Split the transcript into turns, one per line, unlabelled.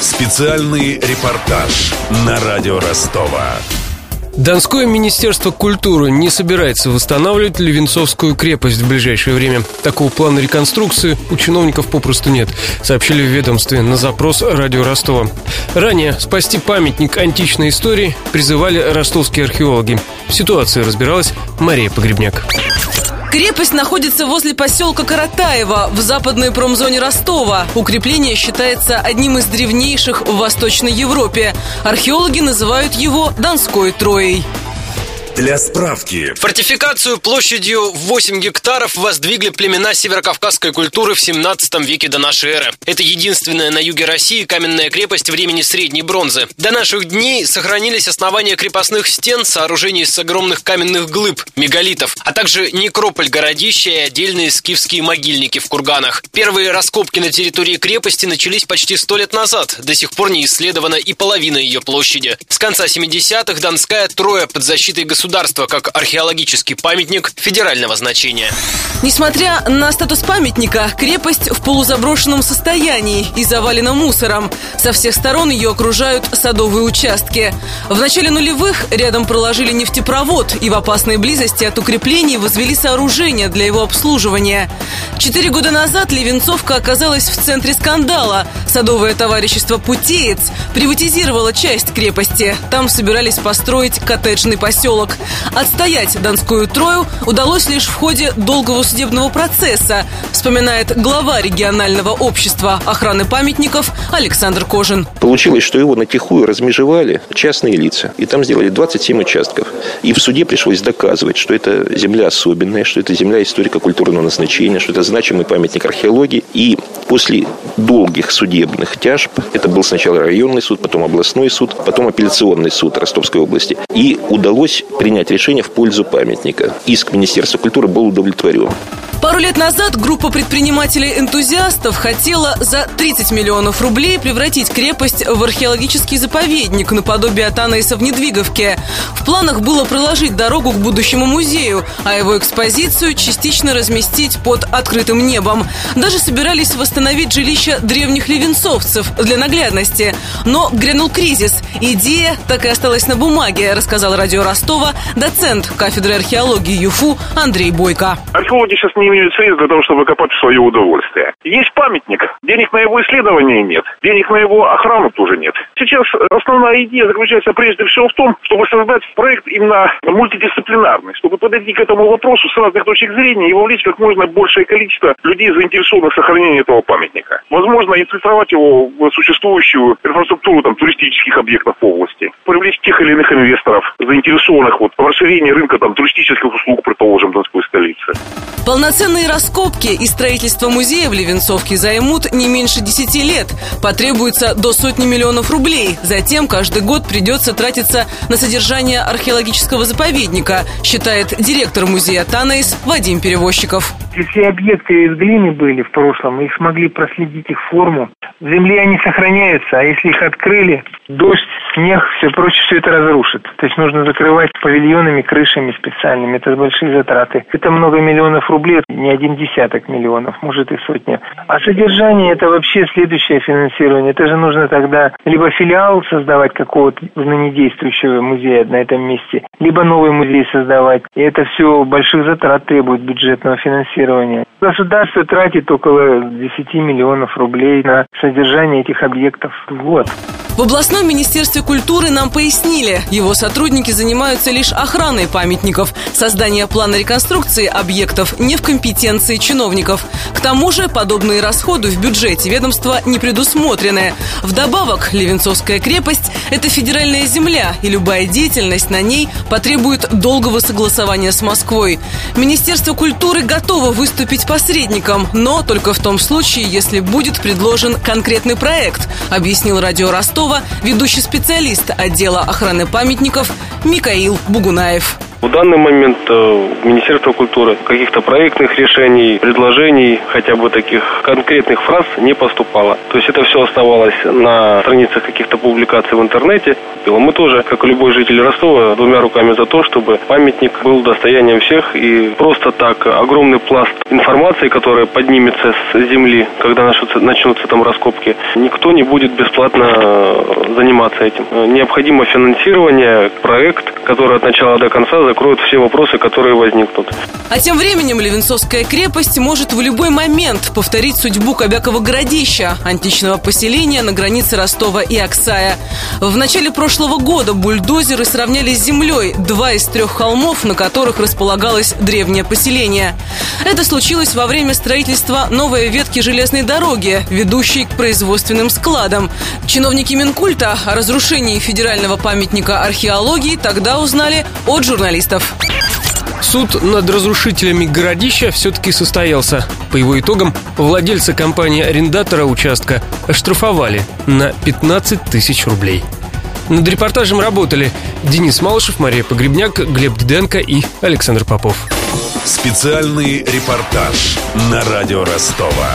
Специальный репортаж на радио Ростова.
Донское министерство культуры не собирается восстанавливать Левенцовскую крепость в ближайшее время. Такого плана реконструкции у чиновников попросту нет, сообщили в ведомстве на запрос радио Ростова. Ранее спасти памятник античной истории призывали ростовские археологи. В ситуации разбиралась Мария Погребняк.
Крепость находится возле поселка Каратаева в западной промзоне Ростова. Укрепление считается одним из древнейших в Восточной Европе. Археологи называют его Донской Троей.
Для справки.
Фортификацию площадью в 8 гектаров воздвигли племена северокавказской культуры в 17 веке до нашей эры. Это единственная на юге России каменная крепость времени средней бронзы. До наших дней сохранились основания крепостных стен, сооружений из огромных каменных глыб, мегалитов, а также некрополь городища и отдельные скифские могильники в курганах. Первые раскопки на территории крепости начались почти сто лет назад. До сих пор не исследована и половина ее площади. С конца 70-х Донская Троя под защитой государства государства как археологический памятник федерального значения.
Несмотря на статус памятника, крепость в полузаброшенном состоянии и завалена мусором. Со всех сторон ее окружают садовые участки. В начале нулевых рядом проложили нефтепровод и в опасной близости от укреплений возвели сооружение для его обслуживания. Четыре года назад Левенцовка оказалась в центре скандала. Садовое товарищество «Путеец» приватизировало часть крепости. Там собирались построить коттеджный поселок. Отстоять Донскую Трою удалось лишь в ходе долгого судебного процесса, вспоминает глава регионального общества охраны памятников Александр Кожин.
Получилось, что его натихую размежевали частные лица. И там сделали 27 участков. И в суде пришлось доказывать, что это земля особенная, что это земля историко-культурного назначения, что это значимый памятник археологии. И после долгих судебных тяжб, это был сначала районный суд, потом областной суд, потом апелляционный суд Ростовской области, и удалось принять решение в пользу памятника. Иск Министерства культуры был удовлетворен.
Пару лет назад группа предпринимателей-энтузиастов хотела за 30 миллионов рублей превратить крепость в археологический заповедник наподобие Атанейса в Недвиговке. В планах было проложить дорогу к будущему музею, а его экспозицию частично разместить под открытым небом. Даже собирались восстановить жилища древних левенцовцев для наглядности. Но грянул кризис. Идея так и осталась на бумаге, рассказал радио Ростова доцент кафедры археологии ЮФУ Андрей Бойко.
Археологи сейчас не имеют средств для того, чтобы копать в свое удовольствие. Есть памятник, денег на его исследование нет, денег на его охрану тоже нет. Сейчас основная идея заключается прежде всего в том, чтобы создать проект именно мультидисциплинарный, чтобы подойти к этому вопросу с разных точек зрения и вовлечь как можно большее количество людей, заинтересованных в сохранении этого памятника. Возможно, инфильтровать его в существующую инфраструктуру там, туристических объектов области, привлечь тех или иных инвесторов, заинтересованных вот, в расширении рынка там, туристических услуг, предположим, Донской столицы.
Полноценные раскопки и строительство музея в Левенцовке займут не меньше 10 лет. Потребуется до сотни миллионов рублей. Затем каждый год придется тратиться на содержание археологического заповедника, считает директор музея Танейс Вадим Перевозчиков.
Все объекты из глины были в прошлом, их смогли проследить их форму. В земле они сохраняются, а если их открыли, дождь, снег, все прочее, все это разрушит. То есть нужно закрывать павильонами, крышами специальными. Это большие затраты. Это много миллионов рублей, не один десяток миллионов, может и сотня. А содержание – это вообще следующее финансирование. Это же нужно тогда либо филиал создавать какого-то ныне действующего музея на этом месте, либо новый музей создавать. И это все больших затрат требует бюджетного финансирования. Государство тратит около 10 миллионов рублей на содержание этих объектов в год.
В областном министерстве культуры нам пояснили, его сотрудники занимаются лишь охраной памятников. Создание плана реконструкции объектов не в компетенции чиновников. К тому же подобные расходы в бюджете ведомства не предусмотрены. Вдобавок, Левенцовская крепость – это федеральная земля, и любая деятельность на ней потребует долгого согласования с Москвой. Министерство культуры готово выступить посредником, но только в том случае, если будет предложен конкретный проект, объяснил радио Ростова ведущий специалист отдела охраны памятников Микаил Бугунаев.
В данный момент э, Министерство культуры каких-то проектных решений, предложений, хотя бы таких конкретных фраз не поступало. То есть это все оставалось на страницах каких-то публикаций в интернете. Мы тоже, как и любой житель Ростова, двумя руками за то, чтобы памятник был достоянием всех и просто так огромный пласт информации, которая поднимется с земли, когда начнутся, там раскопки, никто не будет бесплатно э, заниматься этим. Необходимо финансирование, проект, который от начала до конца закроет все вопросы, которые возникнут.
А тем временем Левенцовская крепость может в любой момент повторить судьбу Кобякова городища, античного поселения на границе Ростова и Оксая. В начале прошлого года бульдозеры сравняли с землей два из трех холмов, на которых располагалось древнее поселение. Это случилось во время строительства новой ветки железной дороги, ведущей к производственным складам. Чиновники Минкульта о разрушении федерального памятника археологии тогда узнали от журналистов.
Суд над разрушителями городища все-таки состоялся. По его итогам владельца компании-арендатора участка оштрафовали на 15 тысяч рублей. Над репортажем работали Денис Малышев, Мария Погребняк, Глеб Диденко и Александр Попов.
Специальный репортаж на радио Ростова.